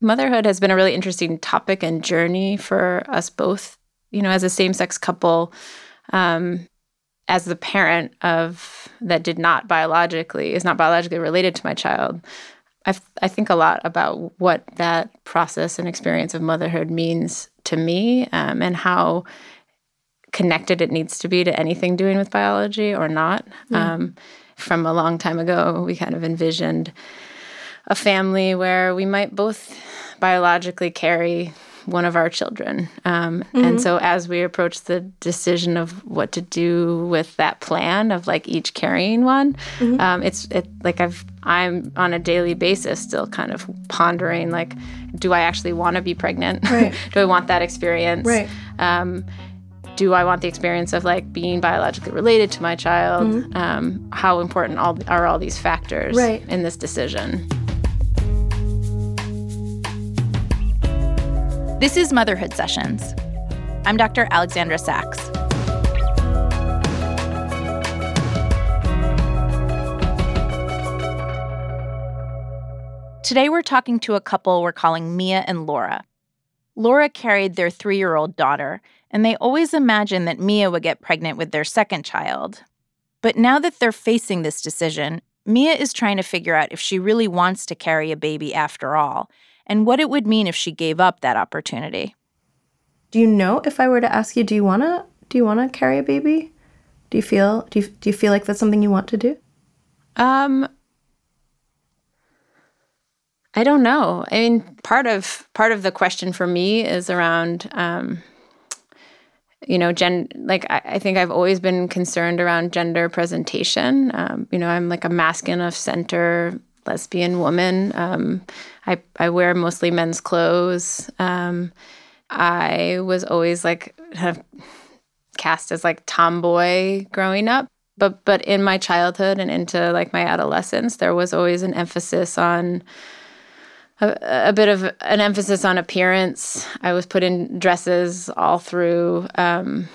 Motherhood has been a really interesting topic and journey for us both, you know, as a same sex couple. Um, as the parent of that did not biologically is not biologically related to my child I, I think a lot about what that process and experience of motherhood means to me um, and how connected it needs to be to anything doing with biology or not. Yeah. Um, from a long time ago, we kind of envisioned a family where we might both biologically carry one of our children. Um, mm-hmm. And so as we approach the decision of what to do with that plan of like each carrying one, mm-hmm. um, it's it, like I've I'm on a daily basis still kind of pondering like, do I actually want to be pregnant? Right. do I want that experience? Right. Um, do I want the experience of like being biologically related to my child? Mm-hmm. Um, how important all, are all these factors right. in this decision? This is Motherhood Sessions. I'm Dr. Alexandra Sacks. Today, we're talking to a couple we're calling Mia and Laura. Laura carried their three year old daughter, and they always imagined that Mia would get pregnant with their second child. But now that they're facing this decision, Mia is trying to figure out if she really wants to carry a baby after all and what it would mean if she gave up that opportunity. Do you know if I were to ask you, do you want to do you want to carry a baby? Do you feel do you, do you feel like that's something you want to do? Um I don't know. I mean, part of part of the question for me is around um you know, gen like I, I, think I've always been concerned around gender presentation. Um, you know, I'm like a masculine of center lesbian woman. Um, I, I wear mostly men's clothes. Um, I was always like kind of cast as like tomboy growing up. But but in my childhood and into like my adolescence, there was always an emphasis on a, a, bit of an emphasis on appearance. I was put in dresses all through, um,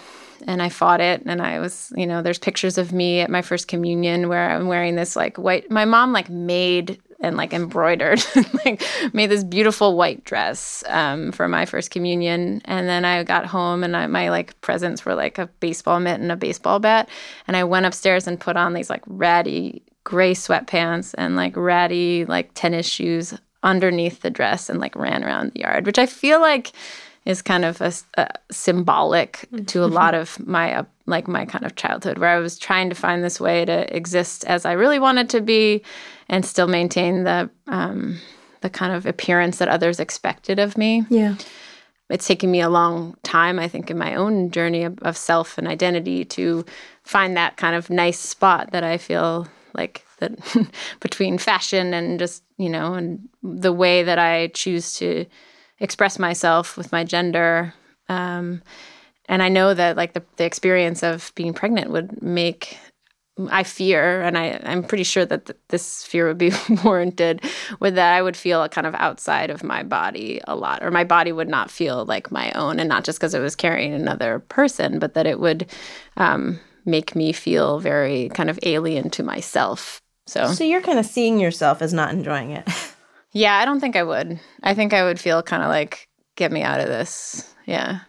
and I fought it. And I was, you know, there's pictures of me at my first communion where I'm wearing this like white. My mom like made and like embroidered, like made this beautiful white dress um, for my first communion. And then I got home and I, my like presents were like a baseball mitt and a baseball bat. And I went upstairs and put on these like ratty gray sweatpants and like ratty like tennis shoes underneath the dress and like ran around the yard, which I feel like is kind of a, a symbolic to a lot of my uh, like my kind of childhood where I was trying to find this way to exist as I really wanted to be and still maintain the um, the kind of appearance that others expected of me. Yeah. It's taken me a long time, I think, in my own journey of, of self and identity to find that kind of nice spot that I feel like that between fashion and just, you know, and the way that I choose to express myself with my gender. Um, and I know that like the, the experience of being pregnant would make I fear, and I, I'm pretty sure that th- this fear would be warranted, with that I would feel kind of outside of my body a lot, or my body would not feel like my own, and not just because it was carrying another person, but that it would um, make me feel very kind of alien to myself. So, so you're kind of seeing yourself as not enjoying it. yeah, I don't think I would. I think I would feel kind of like, get me out of this. Yeah.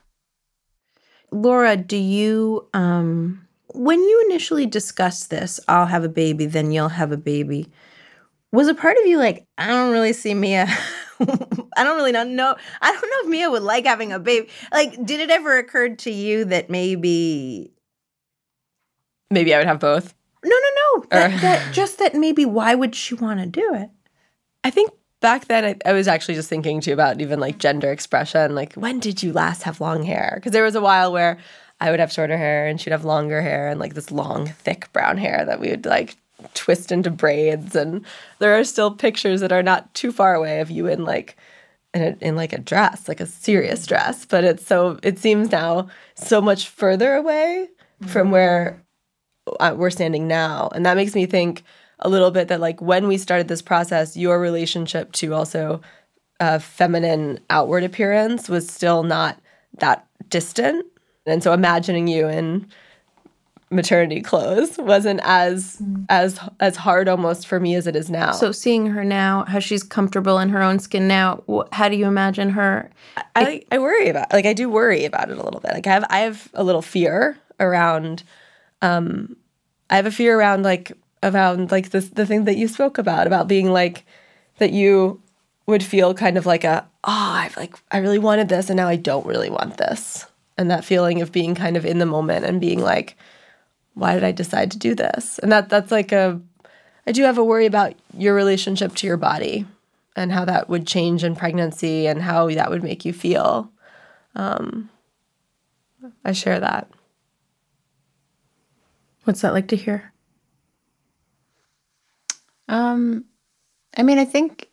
Laura, do you um when you initially discussed this, I'll have a baby, then you'll have a baby, was a part of you like, I don't really see Mia. I don't really not know. I don't know if Mia would like having a baby. Like, did it ever occur to you that maybe maybe I would have both? No, no, no. That, that just that maybe why would she want to do it? I think back then I, I, was actually just thinking too about even like gender expression. Like, when did you last have long hair? Because there was a while where I would have shorter hair and she'd have longer hair and like this long, thick brown hair that we would like twist into braids. And there are still pictures that are not too far away of you in like in, a, in like a dress, like a serious dress. But it's so it seems now so much further away mm-hmm. from where uh, we're standing now, and that makes me think a little bit that like when we started this process, your relationship to also uh, feminine outward appearance was still not that distant and so imagining you in maternity clothes wasn't as as as hard almost for me as it is now. So seeing her now, how she's comfortable in her own skin now, wh- how do you imagine her? I I worry about like I do worry about it a little bit. Like I have I have a little fear around um I have a fear around like around like this the thing that you spoke about about being like that you would feel kind of like a oh I've like I really wanted this and now I don't really want this. And that feeling of being kind of in the moment and being like why did I decide to do this? And that that's like a I do have a worry about your relationship to your body and how that would change in pregnancy and how that would make you feel. Um, I share that. What's that like to hear? Um, I mean, I think,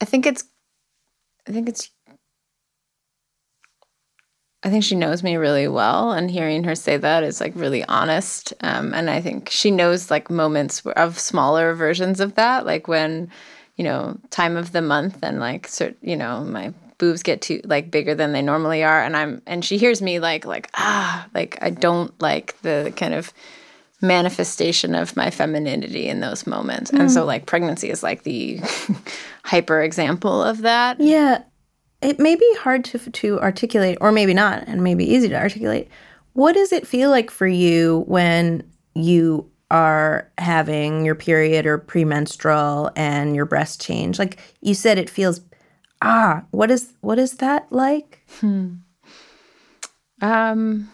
I think it's, I think it's, I think she knows me really well, and hearing her say that is like really honest. Um, and I think she knows like moments of smaller versions of that, like when, you know, time of the month and like, cert, you know, my boobs get too like bigger than they normally are, and I'm, and she hears me like, like ah, like I don't like the kind of manifestation of my femininity in those moments. And so like pregnancy is like the hyper example of that. Yeah, it may be hard to to articulate, or maybe not, and maybe easy to articulate. What does it feel like for you when you are having your period or premenstrual and your breast change? Like you said, it feels ah. What is what is that like? Um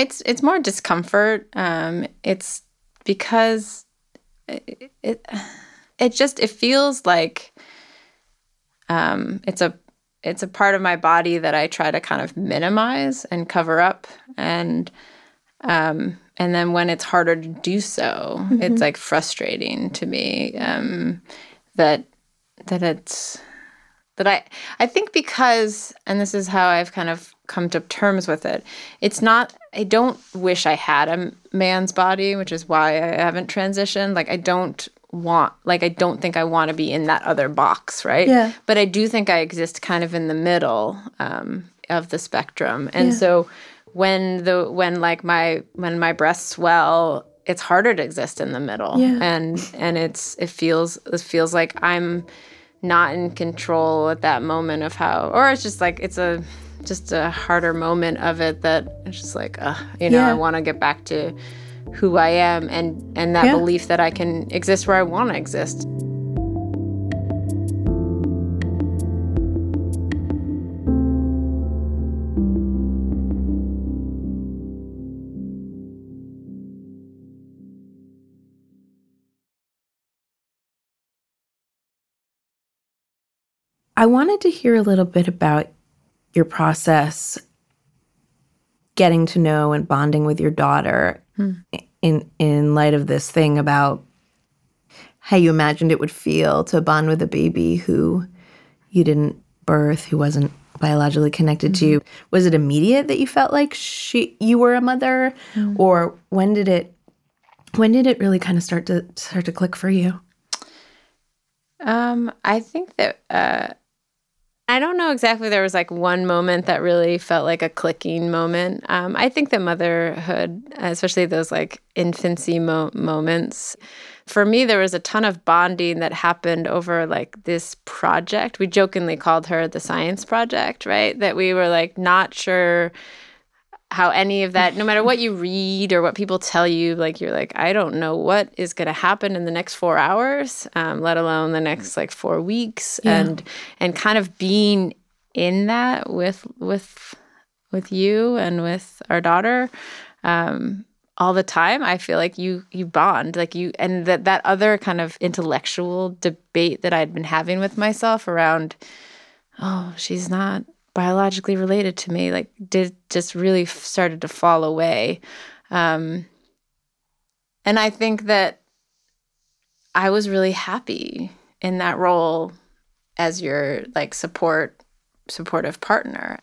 it's it's more discomfort. Um it's because it, it it just it feels like um it's a it's a part of my body that I try to kind of minimize and cover up and um and then when it's harder to do so it's like frustrating to me um that that it's that I I think because and this is how I've kind of come to terms with it. It's not I don't wish I had a man's body, which is why I haven't transitioned. Like I don't want like I don't think I want to be in that other box, right? Yeah. But I do think I exist kind of in the middle um, of the spectrum. And so when the when like my when my breasts swell, it's harder to exist in the middle. Yeah. And and it's it feels it feels like I'm not in control at that moment of how or it's just like it's a just a harder moment of it that it's just like uh, you know Yeah. i want to get back to who i am and and that Yeah. belief that i can exist where i want to exist I wanted to hear a little bit about your process getting to know and bonding with your daughter in in light of this thing about how you imagined it would feel to bond with a baby who you didn't birth, who wasn't biologically connected to you. Was it immediate that you felt like she you were a mother or when did it when did it really kind of start to start to click for you? Um, I think that uh, I don't know exactly. There was like one moment that really felt like a clicking moment. Um, I think that motherhood, especially those like infancy mo- moments, for me, there was a ton of bonding that happened over like this project. We jokingly called her the science project, right? That we were like not sure how any of that, no matter what you read or what people tell you, like you're like, I don't know what is going to happen in the next four hours, um, let alone the next like four weeks, and and kind of being in that with with with you and with our daughter um, all the time. I feel like you you bond like you and that that other kind of intellectual debate that I'd been having with myself around oh, she's not biologically related to me, like did just really started to fall away. Um, and I think that I was really happy in that role as your like support supportive partner.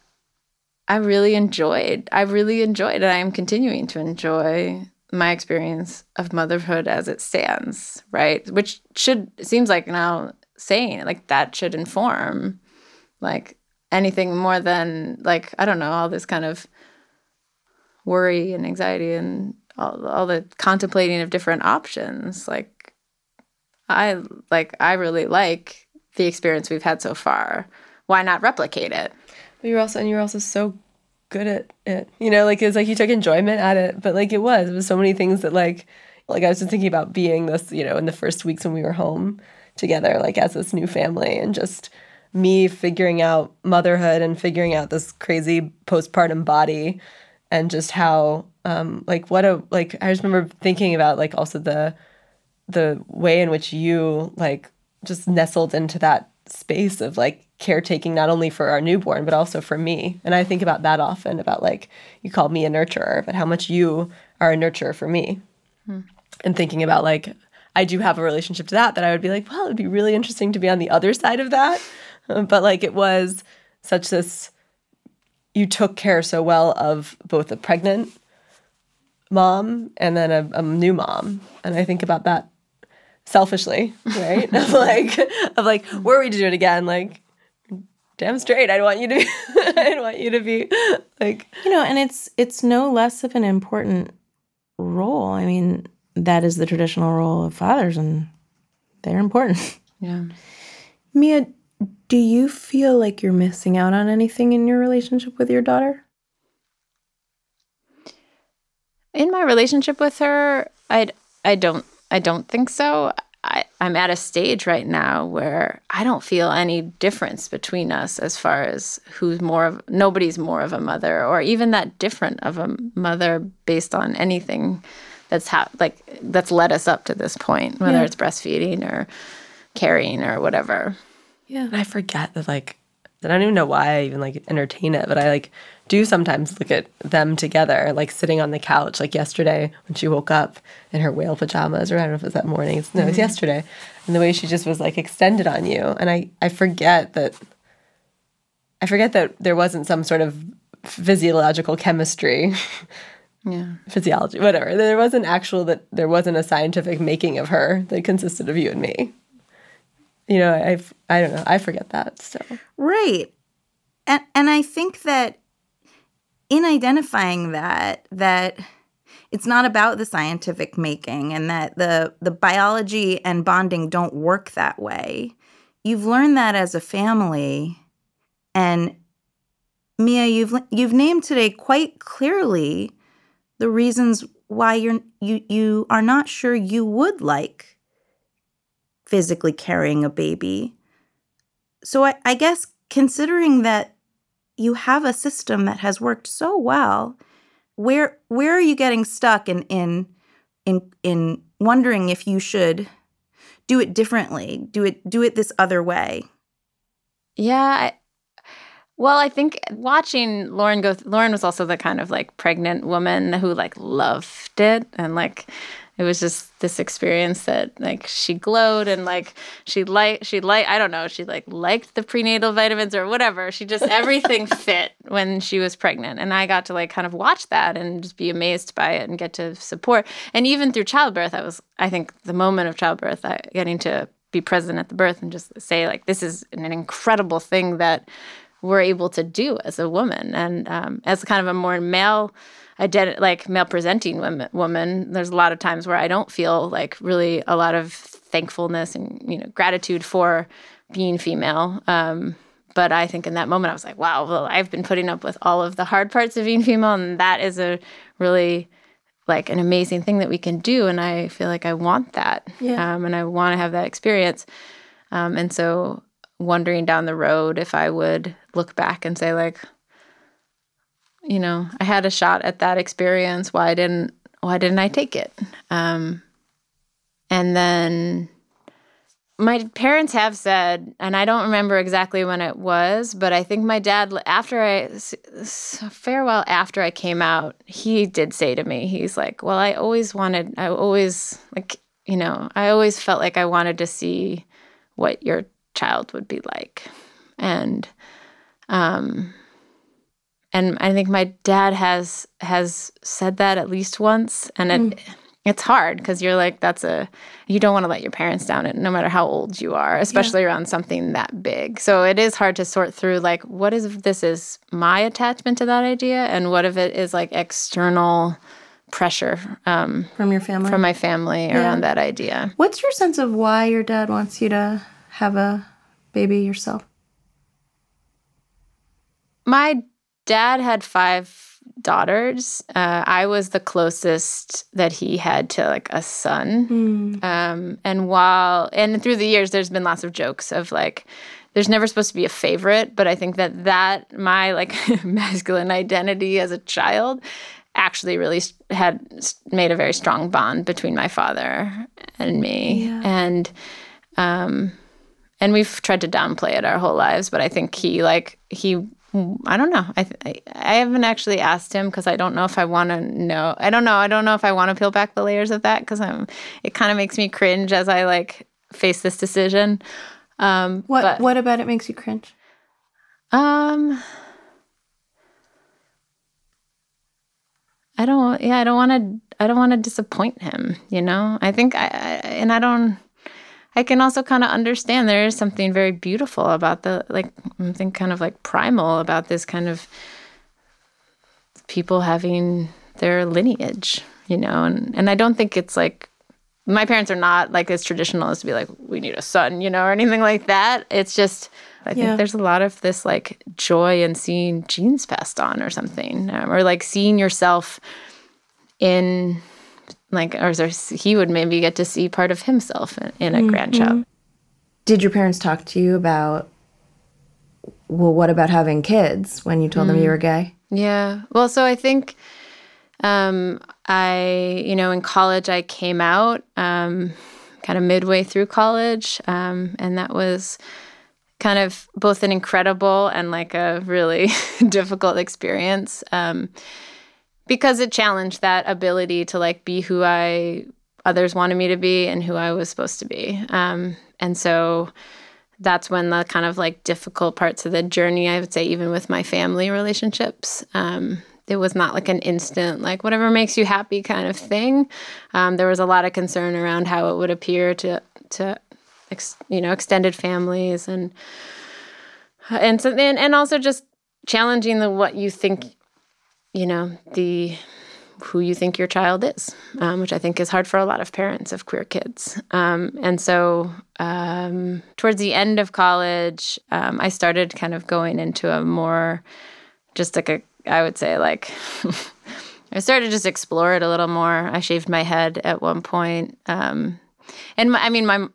I really enjoyed. I really enjoyed, and I am continuing to enjoy my experience of motherhood as it stands. Right, which should seems like now saying like that should inform like anything more than like I don't know all this kind of worry and anxiety and all, all the contemplating of different options. Like i like i really like the experience we've had so far. Why not replicate it? But you're also and you're also so good at it. You know like it's like you took enjoyment at it but like it was. It was so many things that like like i was just thinking about being this you know in the first weeks when we were home together like as this new family and just me figuring out motherhood and figuring out this crazy postpartum body and just how um like what a like I just remember thinking about like also the the way in which you like just nestled into that space of like caretaking not only for our newborn but also for me. And i think about that often about like you called me a nurturer but how much you are a nurturer for me. Hmm. and thinking about like i do have a relationship to that that i would be like well it would be really interesting to be on the other side of that but like it was such this you took care so well of both a pregnant mom and then a, a new mom. And i think about that selfishly right? Of like of like were we to do it again like damn straight i'd want you to be i'd want you to be like you know and it's it's no less of an important role. I mean that is the traditional role of fathers and they're important. Yeah. Mia do you feel like you're missing out on anything in your relationship with your daughter? In my relationship with her, I I don't I don't think so. I, I'm at a stage right now where I don't feel any difference between us as far as who's more of nobody's more of a mother or even that different of a mother based on anything that's ha- like that's led us up to this point, whether yeah. it's breastfeeding or carrying or whatever. Yeah. And I forget that like I don't even know why I even like entertain it, but I like do sometimes look at them together, like sitting on the couch, like yesterday when she woke up in her whale pajamas, or I don't know if it was that morning. No, it was mm-hmm. yesterday. And the way she just was like extended on you. And I, I forget that I forget that there wasn't some sort of physiological chemistry. Yeah. Physiology, whatever. There wasn't actual that there wasn't a scientific making of her that consisted of you and me you know, I've I don't know, I forget that. So right, and and I think that in identifying that that it's not about the scientific making and that the the biology and bonding don't work that way. You've learned that as a family, and Mia, you've you've named today quite clearly the reasons why you're you you are not sure you would like physically carrying a baby. So I, I guess considering that you have a system that has worked so well, where where are you getting stuck in in in in wondering if you should do it differently, do it do it this other way? Yeah, I, well, I think watching Lauren go. Lauren was also the kind of like pregnant woman who like loved it and like it was just this experience that like she glowed and like she liked she like I don't know she like liked the prenatal vitamins or whatever. She just everything fit when she was pregnant. And I got to like kind of watch that and just be amazed by it and get to support. And even through childbirth I was I think the moment of childbirth I, getting to be present at the birth and just say like this is an incredible thing that we're able to do as a woman and um, as kind of a more male identi- like male presenting women, woman, there's a lot of times where I don't feel like really a lot of thankfulness and you know gratitude for being female. Um, but I think in that moment I was like, wow, well, I've been putting up with all of the hard parts of being female, and that is a really like an amazing thing that we can do. And I feel like I want that, yeah. um, and I want to have that experience. Um, and so wondering down the road if I would look back and say like, you know, I had a shot at that experience. Why didn't why didn't I take it? Um, and then my parents have said, and I don't remember exactly when it was, but I think my dad, after I, farewell after I came out, he did say to me, he's like, Well, I always wanted, I always, like, you know, I always felt like I wanted to see what your child would be like. And, um, and I think my dad has has said that at least once, and it, mm. it's hard because you're like that's a you don't want to let your parents down, no matter how old you are, especially yeah. around something that big. So it is hard to sort through like what is this is my attachment to that idea, and what if it is like external pressure um, from your family. from my family around that idea. What's your sense of why your dad wants you to have a baby yourself? My dad had five daughters. Uh, I was the closest that he had to like a son. Um, and while, and through the years, there's been lots of jokes of like, there's never supposed to be a favorite, but I think that that my like masculine identity as a child actually really had made a very strong bond between my father and me. And, um, and we've tried to downplay it our whole lives, but I think he like he I don't know. I th- I haven't actually asked him because I don't know if I want to know. I don't know. I don't know if I want to peel back the layers of that because I'm. It kind of makes me cringe as I like face this decision. Um, What but, What about it makes you cringe? Um, I don't. Yeah, I don't want to. I don't want to disappoint him. You know. I think I, I and I don't. I can also kind of understand there is something very beautiful about the like. I think kind of like primal about this kind of people having their lineage. You know, and and I don't think it's like my parents are not like as traditional as to be like we need a son you know or anything like that it's just i think there's a lot of this like joy in seeing genes passed on or something um, or like seeing yourself in like or he would maybe get to see part of himself in, in a grandchild Did your parents talk to you about? Well, what about having kids when you told them you were gay? Yeah. Well, so I think um, I, you know, in college, I came out um, kind of midway through college. Um, and that was kind of both an incredible and like a really difficult experience um, because it challenged that ability to like be who I others wanted me to be and who I was supposed to be. Um, and so that's when the kind of like difficult parts of the journey, I would say, even with my family relationships, um, it was not like an instant, like whatever makes you happy kind of thing. Um, there was a lot of concern around how it would appear to to ex, you know extended families and and so and, and also just challenging the what you think you know the who you think your child is, um, which I think is hard for a lot of parents of queer kids. Um, and so, um, towards the end of college, um, I started kind of going into a more, just like a, I would say, like, I started to just explore it a little more. I shaved my head at one point. Um, and my, I mean, my,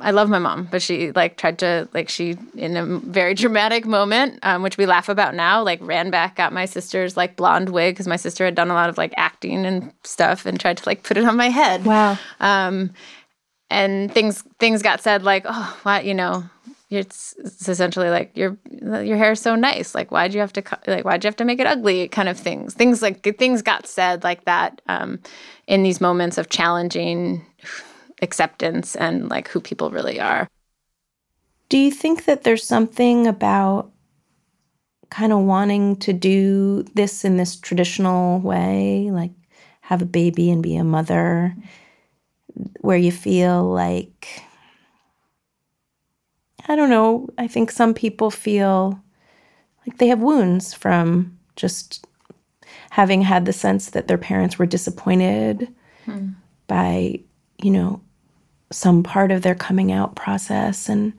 I love my mom, but she like tried to like she in a very dramatic moment, um, which we laugh about now, like ran back, got my sister's like blonde wig because my sister had done a lot of like acting and stuff, and tried to like put it on my head. Wow. Um, and things things got said like, oh, what you know, it's, it's essentially like your your hair is so nice. Like, why'd you have to like why'd you have to make it ugly? Kind of things. Things like things got said like that um, in these moments of challenging acceptance and like who people really are. Do you think that there's something about kind of wanting to do this in this traditional way, like have a baby and be a mother, where you feel like, I don't know, I think some people feel like they have wounds from just having had the sense that their parents were disappointed hmm. by, you know, some part of their coming out process and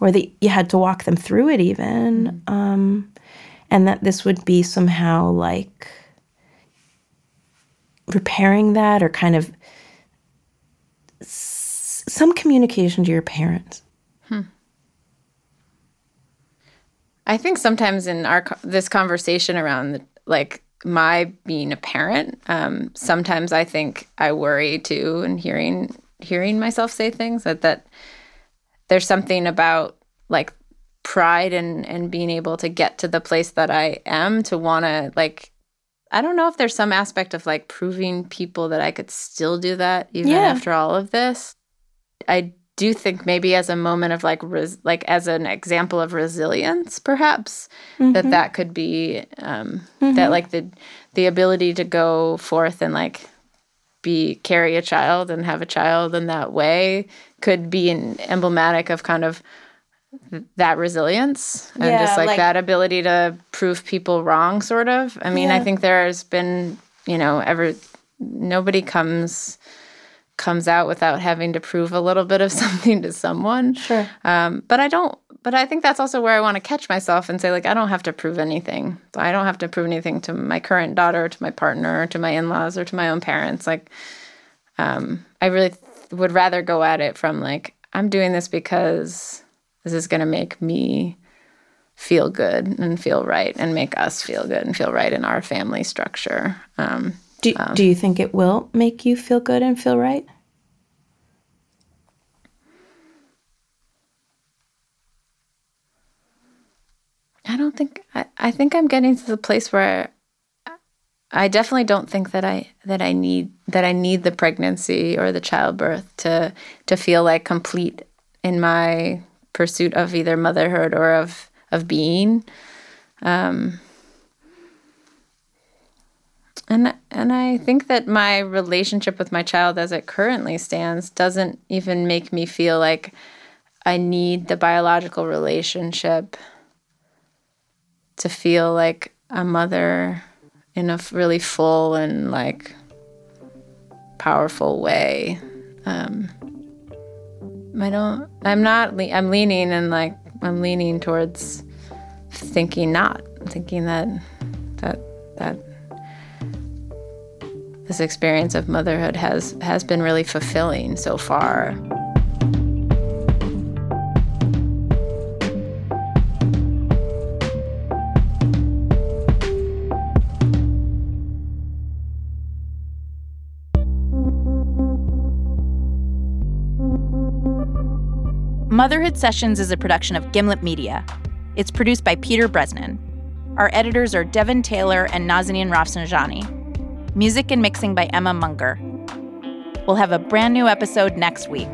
or that you had to walk them through it even um, and that this would be somehow like repairing that or kind of s- some communication to your parents. I think sometimes in our this conversation around the, like my being a parent, um, sometimes I think I worry too, and hearing hearing myself say things that that there's something about like pride and and being able to get to the place that I am to want to like I don't know if there's some aspect of like proving people that I could still do that even Yeah. after all of this. I do think maybe as a moment of like res- like as an example of resilience perhaps that that could be um that like the the ability to go forth and like be carry a child and have a child in that way could be an emblematic of kind of that resilience and Yeah, just like, like- that ability to prove people wrong sort of i mean i think there's been you know ever nobody comes comes out without having to prove a little bit of something to someone. Sure. Um, but I don't. But I think that's also where I want to catch myself and say, like, I don't have to prove anything. I don't have to prove anything to my current daughter, to my partner, to my in-laws, or to my own parents. Like, um, I really th- would rather go at it from like, I'm doing this because this is going to make me feel good and feel right, and make us feel good and feel right in our family structure. Um, Do, do you think it will make you feel good and feel right? I don't think I, I think I'm getting to the place where I definitely don't think that I that I need that I need the pregnancy or the childbirth to to feel like complete in my pursuit of either motherhood or of of being. Um, and and I think that my relationship with my child as it currently stands doesn't even make me feel like I need the biological relationship to feel like a mother in a really full and like powerful way. Um, I don't. I'm not. I'm leaning and like I'm leaning towards thinking not thinking that that that this experience of motherhood has has been really fulfilling so far. Motherhood Sessions is a production of Gimlet Media. It's produced by Peter Bresnan. Our editors are Devon Taylor and Nazanin Rafsanjani. Music and mixing by Emma Munger. We'll have a brand new episode next week.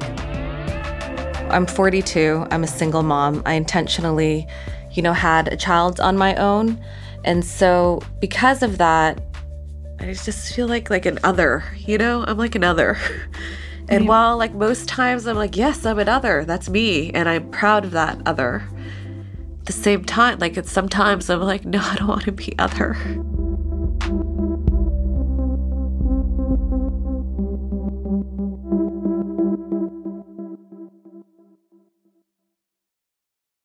I'm 42. I'm a single mom. I intentionally, you know, had a child on my own. And so because of that, I just feel like like an other, you know? I'm like an other. And mm-hmm. while like most times I'm like, yes, I'm an other. That's me and I'm proud of that other. At the same time, like it's sometimes I'm like, no, I don't want to be other.